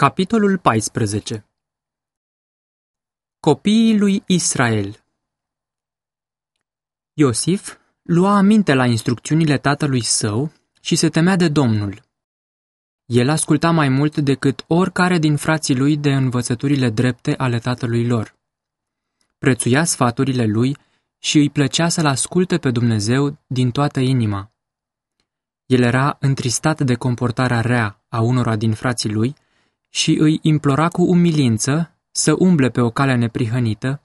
Capitolul 14 Copiii lui Israel Iosif lua aminte la instrucțiunile tatălui său și se temea de Domnul. El asculta mai mult decât oricare din frații lui de învățăturile drepte ale tatălui lor. Prețuia sfaturile lui și îi plăcea să-l asculte pe Dumnezeu din toată inima. El era întristat de comportarea rea a unora din frații lui și îi implora cu umilință să umble pe o cale neprihănită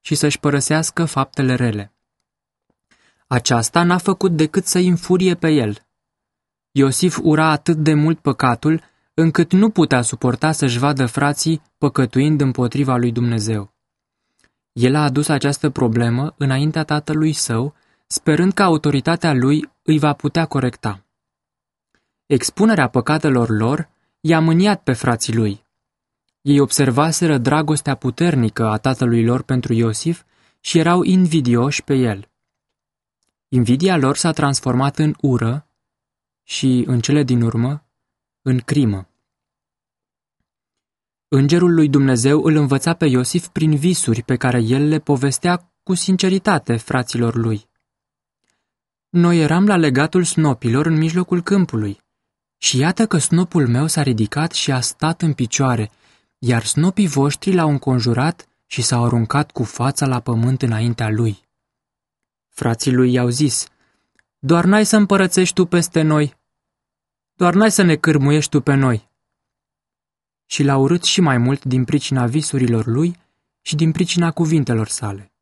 și să-și părăsească faptele rele. Aceasta n-a făcut decât să-i înfurie pe el. Iosif ura atât de mult păcatul, încât nu putea suporta să-și vadă frații păcătuind împotriva lui Dumnezeu. El a adus această problemă înaintea tatălui său, sperând că autoritatea lui îi va putea corecta. Expunerea păcatelor lor i-a mâniat pe frații lui. Ei observaseră dragostea puternică a tatălui lor pentru Iosif și erau invidioși pe el. Invidia lor s-a transformat în ură și, în cele din urmă, în crimă. Îngerul lui Dumnezeu îl învăța pe Iosif prin visuri pe care el le povestea cu sinceritate fraților lui. Noi eram la legatul snopilor în mijlocul câmpului. Și iată că snopul meu s-a ridicat și a stat în picioare, iar snopii voștri l-au înconjurat și s-au aruncat cu fața la pământ înaintea lui. Frații lui i-au zis, doar n-ai să împărățești tu peste noi, doar n-ai să ne cârmuiești tu pe noi. Și l-a urât și mai mult din pricina visurilor lui și din pricina cuvintelor sale.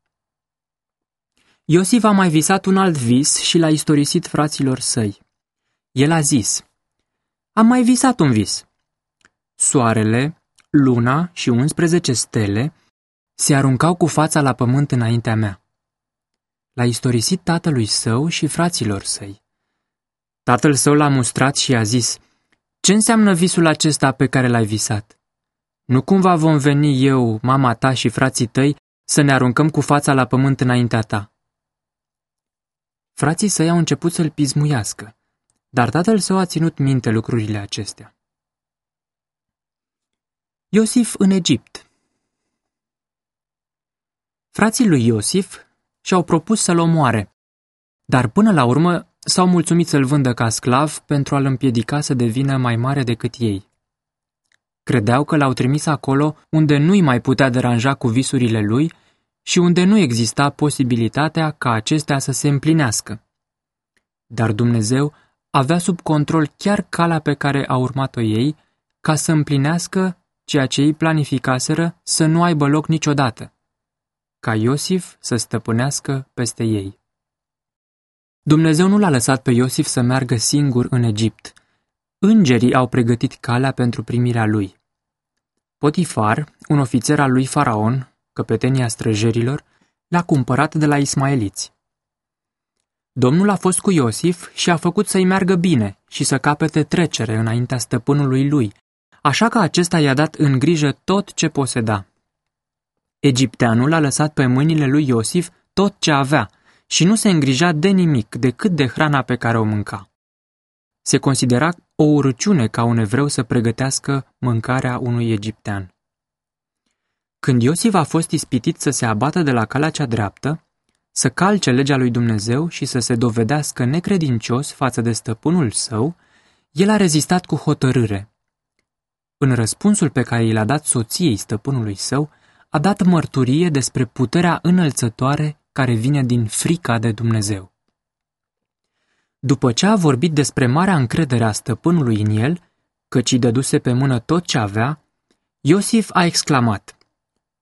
Iosif a mai visat un alt vis și l-a istorisit fraților săi. El a zis, am mai visat un vis. Soarele, luna și 11 stele se aruncau cu fața la pământ înaintea mea. L-a istorisit tatălui său și fraților săi. Tatăl său l-a mustrat și a zis, Ce înseamnă visul acesta pe care l-ai visat? Nu cumva vom veni eu, mama ta și frații tăi să ne aruncăm cu fața la pământ înaintea ta? Frații săi au început să-l pismuiască. Dar tatăl său a ținut minte lucrurile acestea. Iosif în Egipt Frații lui Iosif și-au propus să-l omoare, dar până la urmă s-au mulțumit să-l vândă ca sclav pentru a-l împiedica să devină mai mare decât ei. Credeau că l-au trimis acolo unde nu-i mai putea deranja cu visurile lui și unde nu exista posibilitatea ca acestea să se împlinească. Dar Dumnezeu avea sub control chiar calea pe care a urmat-o ei, ca să împlinească ceea ce ei planificaseră să nu aibă loc niciodată, ca Iosif să stăpânească peste ei. Dumnezeu nu l-a lăsat pe Iosif să meargă singur în Egipt. Îngerii au pregătit calea pentru primirea lui. Potifar, un ofițer al lui Faraon, căpetenia străjerilor, l-a cumpărat de la ismaeliți. Domnul a fost cu Iosif și a făcut să-i meargă bine și să capete trecere înaintea stăpânului lui, așa că acesta i-a dat în grijă tot ce poseda. Egipteanul a lăsat pe mâinile lui Iosif tot ce avea și nu se îngrija de nimic decât de hrana pe care o mânca. Se considera o urăciune ca un evreu să pregătească mâncarea unui egiptean. Când Iosif a fost ispitit să se abată de la calea cea dreaptă, să calce legea lui Dumnezeu și să se dovedească necredincios față de stăpânul său, el a rezistat cu hotărâre. În răspunsul pe care i l-a dat soției stăpânului său, a dat mărturie despre puterea înălțătoare care vine din frica de Dumnezeu. După ce a vorbit despre marea încredere a stăpânului în el, căci îi dăduse pe mână tot ce avea, Iosif a exclamat,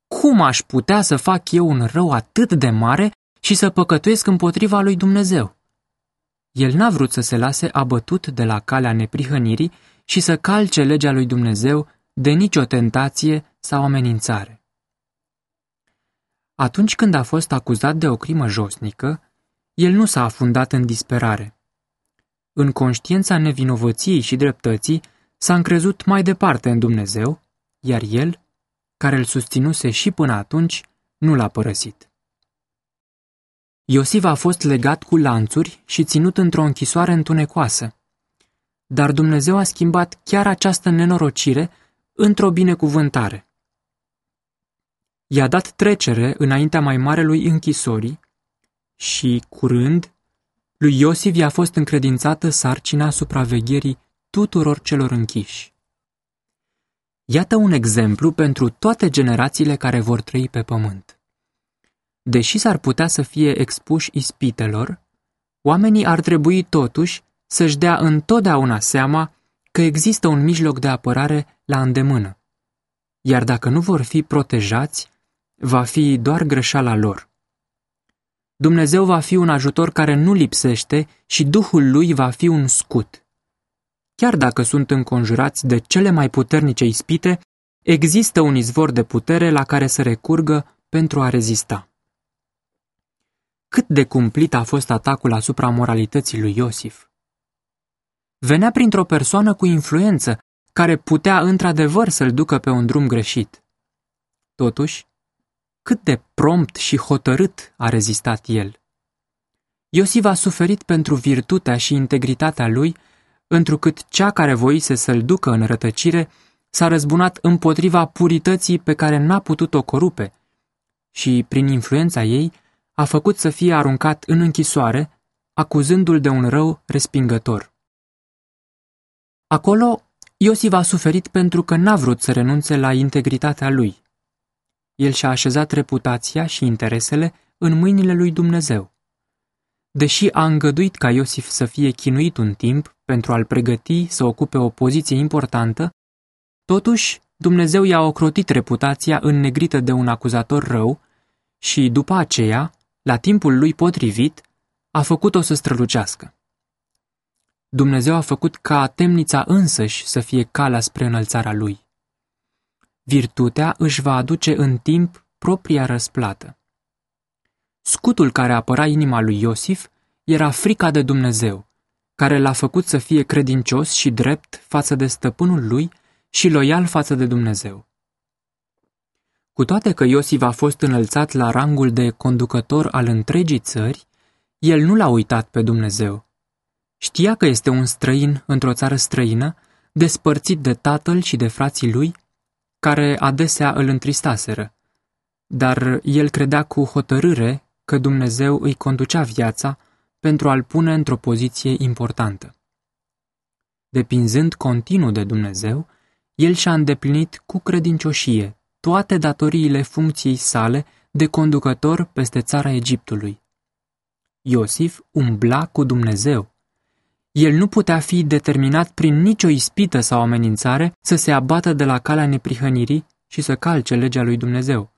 Cum aș putea să fac eu un rău atât de mare și să păcătuiesc împotriva lui Dumnezeu. El n-a vrut să se lase abătut de la calea neprihănirii și să calce legea lui Dumnezeu de nicio tentație sau amenințare. Atunci când a fost acuzat de o crimă josnică, el nu s-a afundat în disperare. În conștiința nevinovăției și dreptății, s-a încrezut mai departe în Dumnezeu, iar el, care îl susținuse și până atunci, nu l-a părăsit. Iosif a fost legat cu lanțuri și ținut într-o închisoare întunecoasă. Dar Dumnezeu a schimbat chiar această nenorocire într-o binecuvântare. I-a dat trecere înaintea mai marelui închisorii și, curând, lui Iosif i-a fost încredințată sarcina supravegherii tuturor celor închiși. Iată un exemplu pentru toate generațiile care vor trăi pe pământ. Deși s-ar putea să fie expuși ispitelor, oamenii ar trebui totuși să-și dea întotdeauna seama că există un mijloc de apărare la îndemână. Iar dacă nu vor fi protejați, va fi doar greșeala lor. Dumnezeu va fi un ajutor care nu lipsește și Duhul lui va fi un scut. Chiar dacă sunt înconjurați de cele mai puternice ispite, există un izvor de putere la care să recurgă pentru a rezista. Cât de cumplit a fost atacul asupra moralității lui Iosif? Venea printr-o persoană cu influență, care putea într-adevăr să-l ducă pe un drum greșit. Totuși, cât de prompt și hotărât a rezistat el. Iosif a suferit pentru virtutea și integritatea lui, întrucât cea care voise să-l ducă în rătăcire s-a răzbunat împotriva purității pe care n-a putut-o corupe și, prin influența ei, a făcut să fie aruncat în închisoare, acuzându-l de un rău respingător. Acolo, Iosif a suferit pentru că n-a vrut să renunțe la integritatea lui. El și-a așezat reputația și interesele în mâinile lui Dumnezeu. Deși a îngăduit ca Iosif să fie chinuit un timp pentru a-l pregăti să ocupe o poziție importantă, totuși Dumnezeu i-a ocrotit reputația înnegrită de un acuzator rău și, după aceea, la timpul lui potrivit, a făcut-o să strălucească. Dumnezeu a făcut ca temnița însăși să fie calea spre înălțarea lui. Virtutea își va aduce în timp propria răsplată. Scutul care apăra inima lui Iosif era frica de Dumnezeu, care l-a făcut să fie credincios și drept față de stăpânul lui și loial față de Dumnezeu. Cu toate că Iosif a fost înălțat la rangul de conducător al întregii țări, el nu l-a uitat pe Dumnezeu, Știa că este un străin într-o țară străină, despărțit de tatăl și de frații lui, care adesea îl întristaseră. Dar el credea cu hotărâre că Dumnezeu îi conducea viața pentru a-l pune într-o poziție importantă. Depinzând continuu de Dumnezeu, el și-a îndeplinit cu credincioșie toate datoriile funcției sale de conducător peste țara Egiptului. Iosif umbla cu Dumnezeu, el nu putea fi determinat prin nicio ispită sau amenințare să se abată de la calea neprihănirii și să calce legea lui Dumnezeu.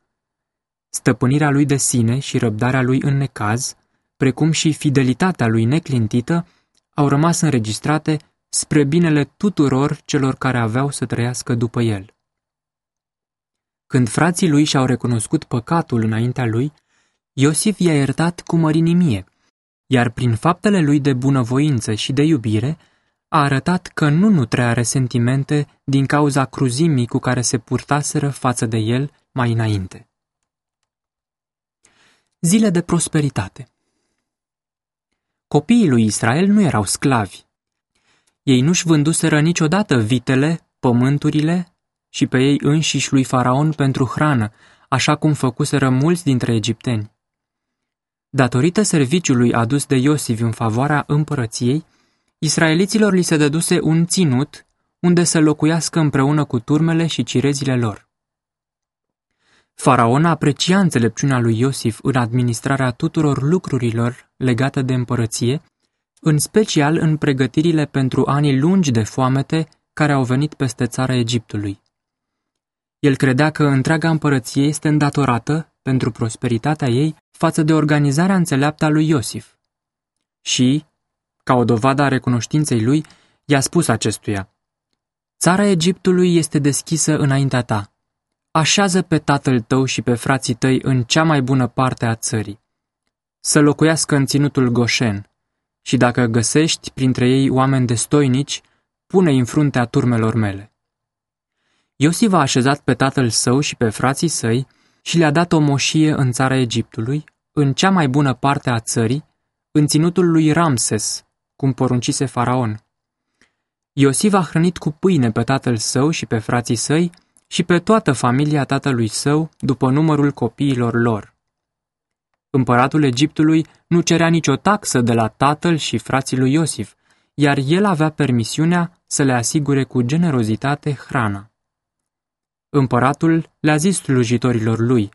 Stăpânirea lui de sine și răbdarea lui în necaz, precum și fidelitatea lui neclintită, au rămas înregistrate spre binele tuturor celor care aveau să trăiască după el. Când frații lui și-au recunoscut păcatul înaintea lui, Iosif i-a iertat cu mărinimie iar prin faptele lui de bunăvoință și de iubire, a arătat că nu nutrea resentimente din cauza cruzimii cu care se purtaseră față de el mai înainte. Zile de prosperitate Copiii lui Israel nu erau sclavi. Ei nu-și vânduseră niciodată vitele, pământurile și pe ei înșiși lui Faraon pentru hrană, așa cum făcuseră mulți dintre egipteni. Datorită serviciului adus de Iosif în favoarea împărăției, israeliților li se dăduse un ținut unde să locuiască împreună cu turmele și cirezile lor. Faraon aprecia înțelepciunea lui Iosif în administrarea tuturor lucrurilor legate de împărăție, în special în pregătirile pentru anii lungi de foamete care au venit peste țara Egiptului. El credea că întreaga împărăție este îndatorată, pentru prosperitatea ei, față de organizarea înțeleaptă a lui Iosif. Și, ca o dovadă a recunoștinței lui, i-a spus acestuia, Țara Egiptului este deschisă înaintea ta. Așează pe tatăl tău și pe frații tăi în cea mai bună parte a țării. Să locuiască în ținutul Goșen și dacă găsești printre ei oameni destoinici, pune-i în fruntea turmelor mele. Iosif a așezat pe tatăl său și pe frații săi și le-a dat o moșie în țara Egiptului, în cea mai bună parte a țării, în ținutul lui Ramses, cum poruncise faraon. Iosif a hrănit cu pâine pe tatăl său și pe frații săi și pe toată familia tatălui său după numărul copiilor lor. Împăratul Egiptului nu cerea nicio taxă de la tatăl și frații lui Iosif, iar el avea permisiunea să le asigure cu generozitate hrana. Împăratul le-a zis slujitorilor lui,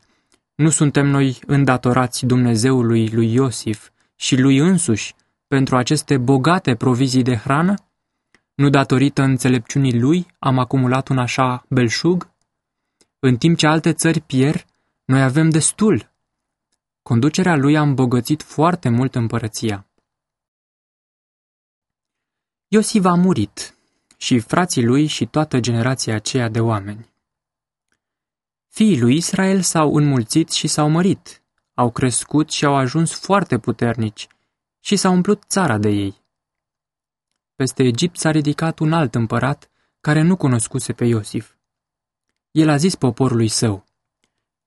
nu suntem noi îndatorați Dumnezeului lui Iosif și lui însuși pentru aceste bogate provizii de hrană? Nu datorită înțelepciunii lui am acumulat un așa belșug? În timp ce alte țări pierd, noi avem destul. Conducerea lui a îmbogățit foarte mult împărăția. Iosif a murit și frații lui și toată generația aceea de oameni. Fiii lui Israel s-au înmulțit și s-au mărit, au crescut și au ajuns foarte puternici și s-a umplut țara de ei. Peste Egipt s-a ridicat un alt împărat care nu cunoscuse pe Iosif. El a zis poporului său,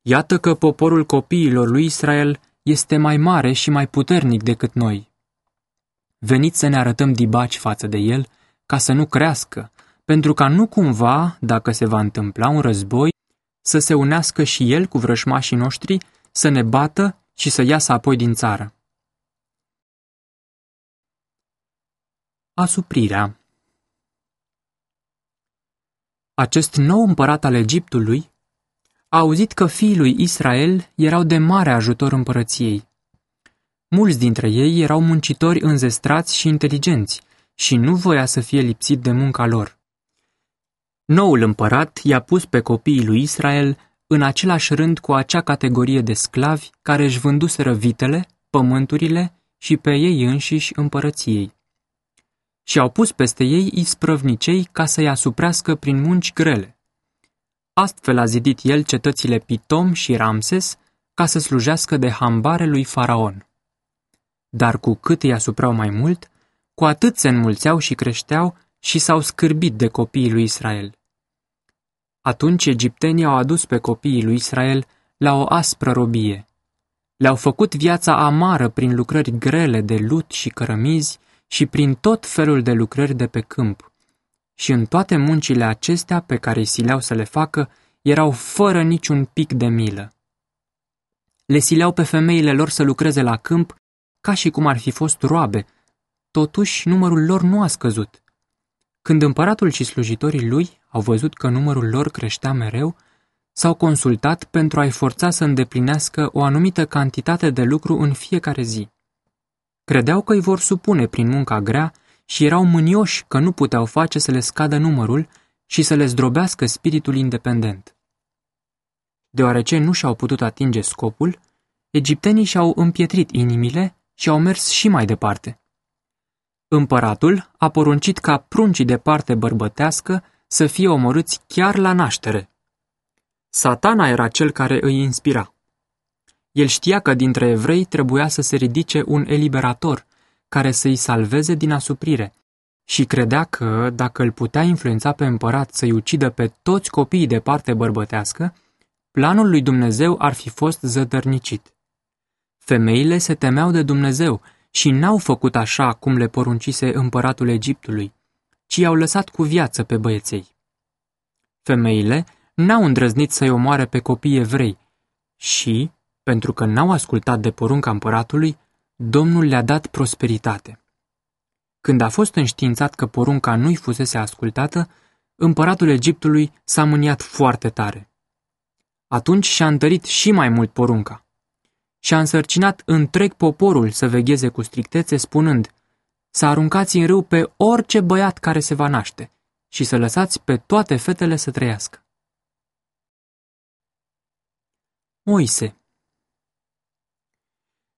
Iată că poporul copiilor lui Israel este mai mare și mai puternic decât noi. Veniți să ne arătăm dibaci față de el, ca să nu crească, pentru ca nu cumva, dacă se va întâmpla un război, să se unească și el cu vrășmașii noștri, să ne bată și să iasă apoi din țară. Asuprirea Acest nou împărat al Egiptului a auzit că fiii lui Israel erau de mare ajutor împărăției. Mulți dintre ei erau muncitori înzestrați și inteligenți și nu voia să fie lipsit de munca lor. Noul împărat i-a pus pe copiii lui Israel în același rând cu acea categorie de sclavi care își vânduseră vitele, pământurile și pe ei înșiși împărăției. Și au pus peste ei isprăvnicei ca să-i asuprească prin munci grele. Astfel a zidit el cetățile Pitom și Ramses ca să slujească de hambare lui Faraon. Dar cu cât îi asuprau mai mult, cu atât se înmulțeau și creșteau și s-au scârbit de copiii lui Israel. Atunci egiptenii au adus pe copiii lui Israel la o aspră robie. Le-au făcut viața amară prin lucrări grele de lut și cărămizi și prin tot felul de lucrări de pe câmp. Și în toate muncile acestea pe care îi sileau să le facă, erau fără niciun pic de milă. Le sileau pe femeile lor să lucreze la câmp ca și cum ar fi fost roabe, totuși numărul lor nu a scăzut. Când împăratul și slujitorii lui au văzut că numărul lor creștea mereu, s-au consultat pentru a-i forța să îndeplinească o anumită cantitate de lucru în fiecare zi. Credeau că îi vor supune prin munca grea și erau mânioși că nu puteau face să le scadă numărul și să le zdrobească spiritul independent. Deoarece nu și-au putut atinge scopul, egiptenii și-au împietrit inimile și au mers și mai departe. Împăratul a poruncit ca pruncii de parte bărbătească să fie omorâți chiar la naștere. Satana era cel care îi inspira. El știa că dintre evrei trebuia să se ridice un eliberator care să-i salveze din asuprire și credea că, dacă îl putea influența pe împărat să-i ucidă pe toți copiii de parte bărbătească, planul lui Dumnezeu ar fi fost zădărnicit. Femeile se temeau de Dumnezeu și n-au făcut așa cum le poruncise împăratul Egiptului, ci i-au lăsat cu viață pe băieței. Femeile n-au îndrăznit să-i omoare pe copii evrei și, pentru că n-au ascultat de porunca împăratului, Domnul le-a dat prosperitate. Când a fost înștiințat că porunca nu-i fusese ascultată, împăratul Egiptului s-a mâniat foarte tare. Atunci și-a întărit și mai mult porunca și a însărcinat întreg poporul să vegheze cu strictețe, spunând, să aruncați în râu pe orice băiat care se va naște și să lăsați pe toate fetele să trăiască. Moise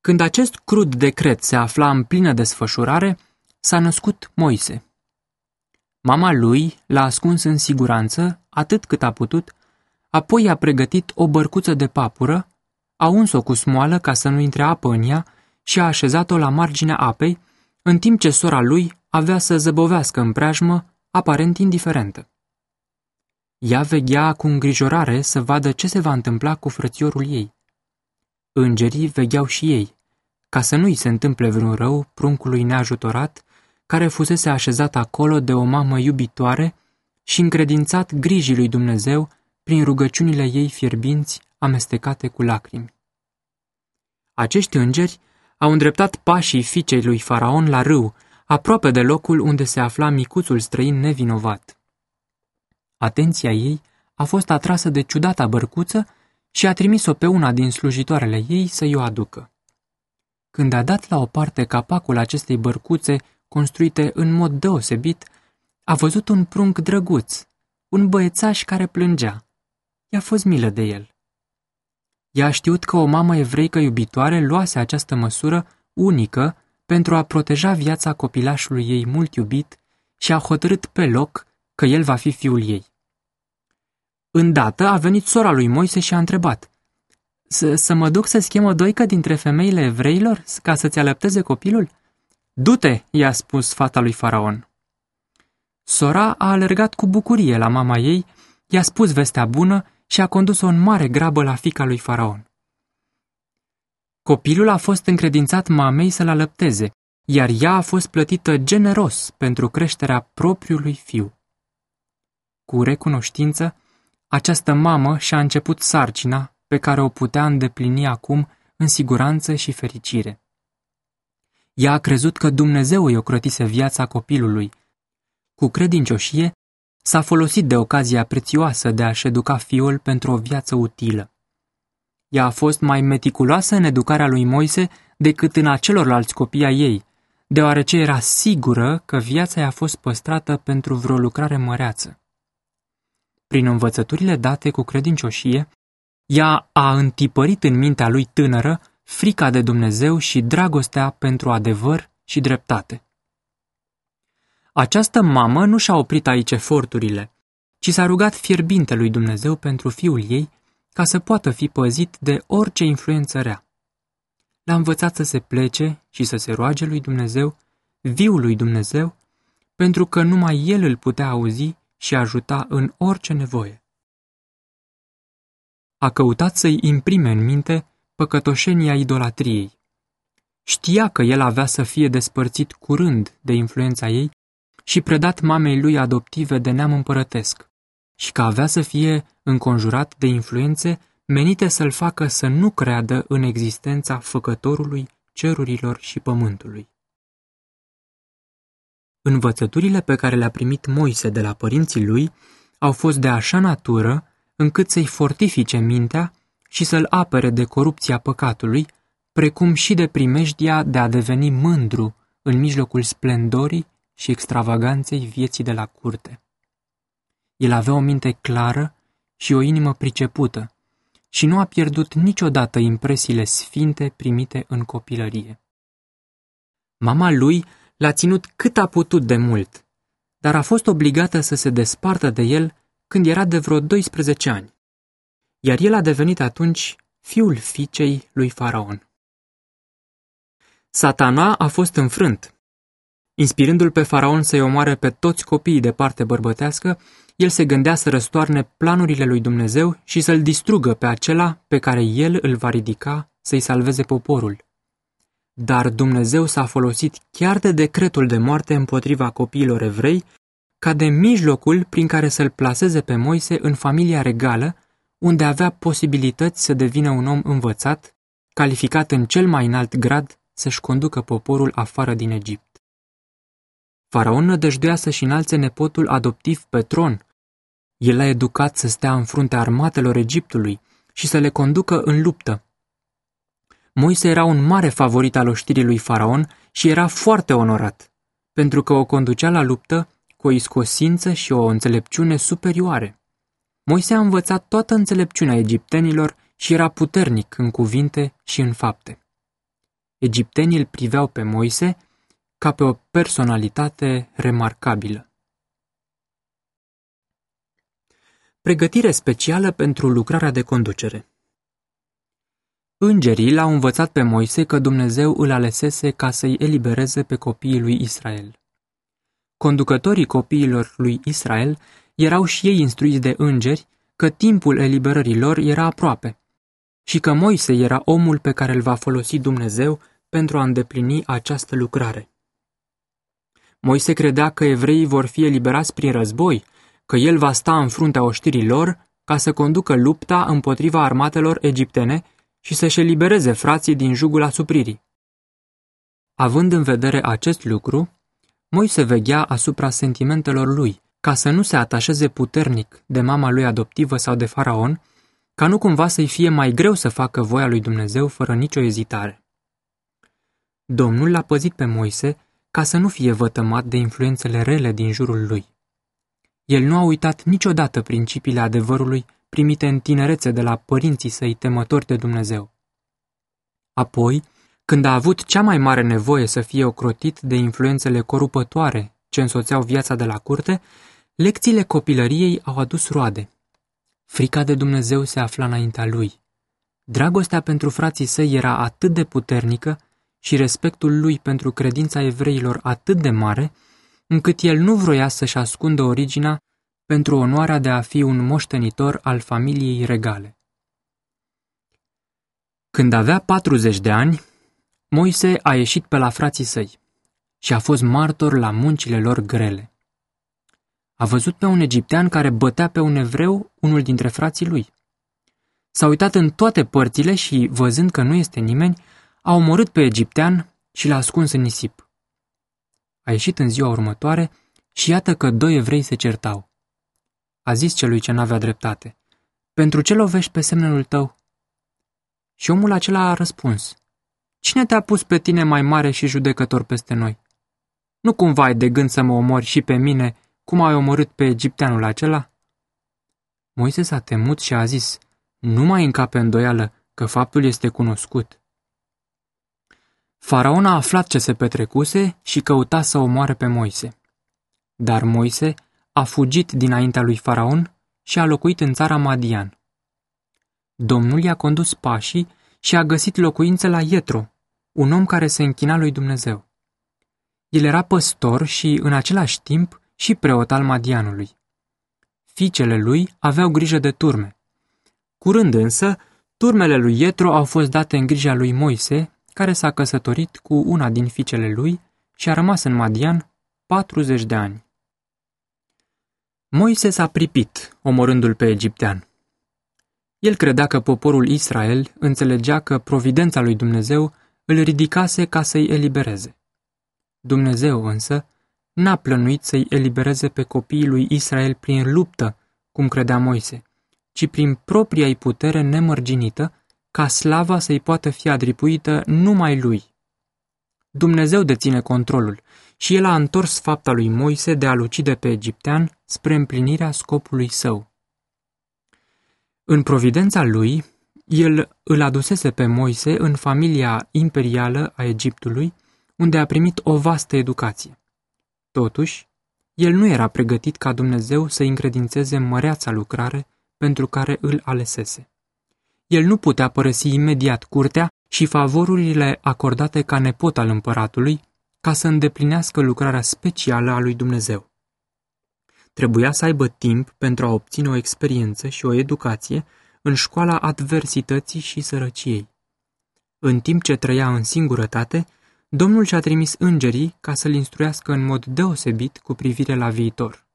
Când acest crud decret se afla în plină desfășurare, s-a născut Moise. Mama lui l-a ascuns în siguranță atât cât a putut, apoi a pregătit o bărcuță de papură a uns-o cu smoală ca să nu intre apă în ea și a așezat-o la marginea apei, în timp ce sora lui avea să zăbovească în preajmă, aparent indiferentă. Ea veghea cu îngrijorare să vadă ce se va întâmpla cu frățiorul ei. Îngerii vegheau și ei, ca să nu-i se întâmple vreun rău pruncului neajutorat, care fusese așezat acolo de o mamă iubitoare și încredințat grijii lui Dumnezeu prin rugăciunile ei fierbinți amestecate cu lacrimi. Acești îngeri au îndreptat pașii fiicei lui Faraon la râu, aproape de locul unde se afla micuțul străin nevinovat. Atenția ei a fost atrasă de ciudata bărcuță și a trimis-o pe una din slujitoarele ei să-i o aducă. Când a dat la o parte capacul acestei bărcuțe, construite în mod deosebit, a văzut un prunc drăguț, un băiețaș care plângea. I-a fost milă de el. Ea a știut că o mamă evreică iubitoare luase această măsură unică pentru a proteja viața copilașului ei mult iubit și a hotărât pe loc că el va fi fiul ei. Îndată a venit sora lui Moise și a întrebat, Să mă duc să schimă o doică dintre femeile evreilor ca să-ți alăpteze copilul?" Du-te," i-a spus fata lui Faraon. Sora a alergat cu bucurie la mama ei, i-a spus vestea bună și a condus-o în mare grabă la fica lui Faraon. Copilul a fost încredințat mamei să-l alăpteze, iar ea a fost plătită generos pentru creșterea propriului fiu. Cu recunoștință, această mamă și-a început sarcina pe care o putea îndeplini acum în siguranță și fericire. Ea a crezut că Dumnezeu îi ocrotise viața copilului. Cu credincioșie, s-a folosit de ocazia prețioasă de a-și educa fiul pentru o viață utilă. Ea a fost mai meticuloasă în educarea lui Moise decât în a celorlalți copii ai ei, deoarece era sigură că viața i-a fost păstrată pentru vreo lucrare măreață. Prin învățăturile date cu credincioșie, ea a întipărit în mintea lui tânără frica de Dumnezeu și dragostea pentru adevăr și dreptate. Această mamă nu și-a oprit aici eforturile, ci s-a rugat fierbinte lui Dumnezeu pentru fiul ei ca să poată fi păzit de orice influență rea. L-a învățat să se plece și să se roage lui Dumnezeu, viul lui Dumnezeu, pentru că numai el îl putea auzi și ajuta în orice nevoie. A căutat să-i imprime în minte păcătoșenia idolatriei. Știa că el avea să fie despărțit curând de influența ei și predat mamei lui adoptive de neam împărătesc și că avea să fie înconjurat de influențe menite să-l facă să nu creadă în existența făcătorului cerurilor și pământului. Învățăturile pe care le-a primit Moise de la părinții lui au fost de așa natură încât să-i fortifice mintea și să-l apere de corupția păcatului, precum și de primejdia de a deveni mândru în mijlocul splendorii și extravaganței vieții de la curte. El avea o minte clară și o inimă pricepută și nu a pierdut niciodată impresiile sfinte primite în copilărie. Mama lui l-a ținut cât a putut de mult, dar a fost obligată să se despartă de el când era de vreo 12 ani, iar el a devenit atunci fiul fiicei lui Faraon. Satana a fost înfrânt. Inspirându-l pe Faraon să-i omoare pe toți copiii de parte bărbătească, el se gândea să răstoarne planurile lui Dumnezeu și să-l distrugă pe acela pe care el îl va ridica să-i salveze poporul. Dar Dumnezeu s-a folosit chiar de decretul de moarte împotriva copiilor evrei ca de mijlocul prin care să-l plaseze pe Moise în familia regală, unde avea posibilități să devină un om învățat, calificat în cel mai înalt grad să-și conducă poporul afară din Egipt. Faraon nădăjduia să-și înalțe nepotul adoptiv pe tron. El l-a educat să stea în fruntea armatelor Egiptului și să le conducă în luptă. Moise era un mare favorit al oștirii lui Faraon și era foarte onorat, pentru că o conducea la luptă cu o iscosință și o înțelepciune superioare. Moise a învățat toată înțelepciunea egiptenilor și era puternic în cuvinte și în fapte. Egiptenii îl priveau pe Moise ca pe o personalitate remarcabilă. Pregătire specială pentru lucrarea de conducere Îngerii l-au învățat pe Moise că Dumnezeu îl alesese ca să-i elibereze pe copiii lui Israel. Conducătorii copiilor lui Israel erau și ei instruiți de îngeri că timpul eliberării lor era aproape și că Moise era omul pe care îl va folosi Dumnezeu pentru a îndeplini această lucrare. Moise credea că evreii vor fi eliberați prin război, că el va sta în fruntea oștirii lor ca să conducă lupta împotriva armatelor egiptene și să-și elibereze frații din jugul asupririi. Având în vedere acest lucru, Moise veghea asupra sentimentelor lui, ca să nu se atașeze puternic de mama lui adoptivă sau de faraon, ca nu cumva să-i fie mai greu să facă voia lui Dumnezeu fără nicio ezitare. Domnul l-a păzit pe Moise ca să nu fie vătămat de influențele rele din jurul lui. El nu a uitat niciodată principiile adevărului primite în tinerețe de la părinții săi temători de Dumnezeu. Apoi, când a avut cea mai mare nevoie să fie ocrotit de influențele corupătoare ce însoțeau viața de la curte, lecțiile copilăriei au adus roade. Frica de Dumnezeu se afla înaintea lui. Dragostea pentru frații săi era atât de puternică și respectul lui pentru credința evreilor atât de mare, încât el nu vroia să-și ascundă originea pentru onoarea de a fi un moștenitor al familiei regale. Când avea 40 de ani, Moise a ieșit pe la frații săi și a fost martor la muncile lor grele. A văzut pe un egiptean care bătea pe un evreu, unul dintre frații lui. S-a uitat în toate părțile și, văzând că nu este nimeni, a omorât pe egiptean și l-a ascuns în nisip. A ieșit în ziua următoare și iată că doi evrei se certau. A zis celui ce n-avea dreptate, Pentru ce lovești pe semnul tău? Și omul acela a răspuns, Cine te-a pus pe tine mai mare și judecător peste noi? Nu cumva ai de gând să mă omori și pe mine, cum ai omorât pe egipteanul acela? Moise s-a temut și a zis, nu mai încape îndoială că faptul este cunoscut. Faraon a aflat ce se petrecuse și căuta să omoare pe Moise. Dar Moise a fugit dinaintea lui Faraon și a locuit în țara Madian. Domnul i-a condus pașii și a găsit locuință la Ietro, un om care se închina lui Dumnezeu. El era păstor și, în același timp, și preot al Madianului. Fiicele lui aveau grijă de turme. Curând însă, turmele lui Ietro au fost date în grija lui Moise, care s-a căsătorit cu una din fiicele lui și a rămas în Madian 40 de ani. Moise s-a pripit, omorându-l pe egiptean. El credea că poporul Israel înțelegea că providența lui Dumnezeu îl ridicase ca să-i elibereze. Dumnezeu însă n-a plănuit să-i elibereze pe copiii lui Israel prin luptă, cum credea Moise, ci prin propria-i putere nemărginită, ca slava să-i poată fi adripuită numai lui. Dumnezeu deține controlul și el a întors fapta lui Moise de a-l ucide pe egiptean spre împlinirea scopului său. În providența lui, el îl adusese pe Moise în familia imperială a Egiptului, unde a primit o vastă educație. Totuși, el nu era pregătit ca Dumnezeu să încredințeze măreața lucrare pentru care îl alesese. El nu putea părăsi imediat curtea și favorurile acordate ca nepot al împăratului ca să îndeplinească lucrarea specială a lui Dumnezeu. Trebuia să aibă timp pentru a obține o experiență și o educație în școala adversității și sărăciei. În timp ce trăia în singurătate, Domnul și-a trimis îngerii ca să-l instruiască în mod deosebit cu privire la viitor.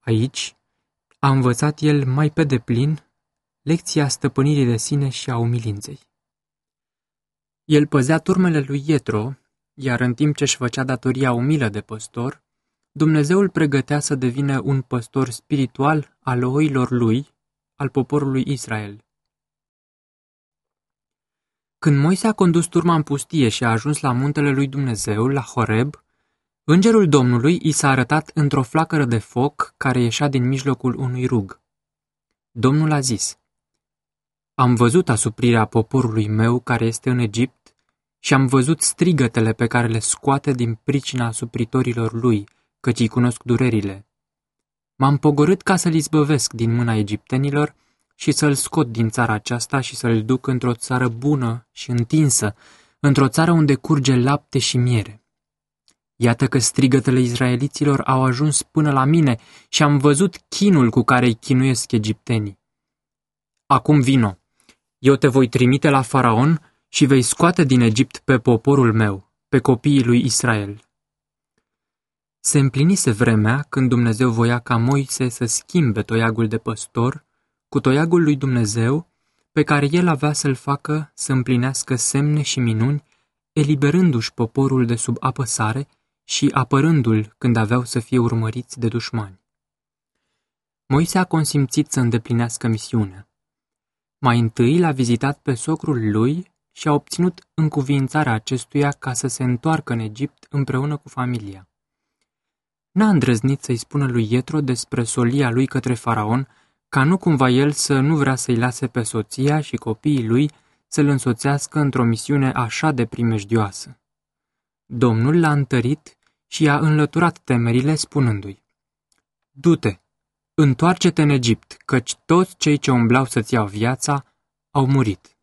Aici a învățat el mai pe deplin lecția stăpânirii de sine și a umilinței. El păzea turmele lui Ietro, iar în timp ce își făcea datoria umilă de păstor, Dumnezeu îl pregătea să devină un păstor spiritual al oilor lui, al poporului Israel. Când Moise a condus turma în pustie și a ajuns la muntele lui Dumnezeu, la Horeb, îngerul Domnului i s-a arătat într-o flacără de foc care ieșea din mijlocul unui rug. Domnul a zis, Am văzut asuprirea poporului meu care este în Egipt și am văzut strigătele pe care le scoate din pricina asupritorilor lui, căci îi cunosc durerile. M-am pogorât ca să-l izbăvesc din mâna egiptenilor și să-l scot din țara aceasta și să-l duc într-o țară bună și întinsă, într-o țară unde curge lapte și miere. Iată că strigătele izraeliților au ajuns până la mine și am văzut chinul cu care îi chinuiesc egiptenii. Acum vino, eu te voi trimite la faraon și vei scoate din Egipt pe poporul meu, pe copiii lui Israel. Se împlinise vremea când Dumnezeu voia ca Moise să schimbe toiagul de păstor cu toiagul lui Dumnezeu, pe care el avea să-l facă să împlinească semne și minuni, eliberându-și poporul de sub apăsare și apărându-l când aveau să fie urmăriți de dușmani. Moise a consimțit să îndeplinească misiunea. Mai întâi l-a vizitat pe socrul lui și a obținut încuvințarea acestuia ca să se întoarcă în Egipt împreună cu familia. N-a îndrăznit să-i spună lui Ietro despre solia lui către faraon, ca nu cumva el să nu vrea să-i lase pe soția și copiii lui să-l însoțească într-o misiune așa de primejdioasă. Domnul l-a întărit și i-a înlăturat temerile spunându-i, Du-te, întoarce-te în Egipt, căci toți cei ce umblau să-ți iau viața au murit.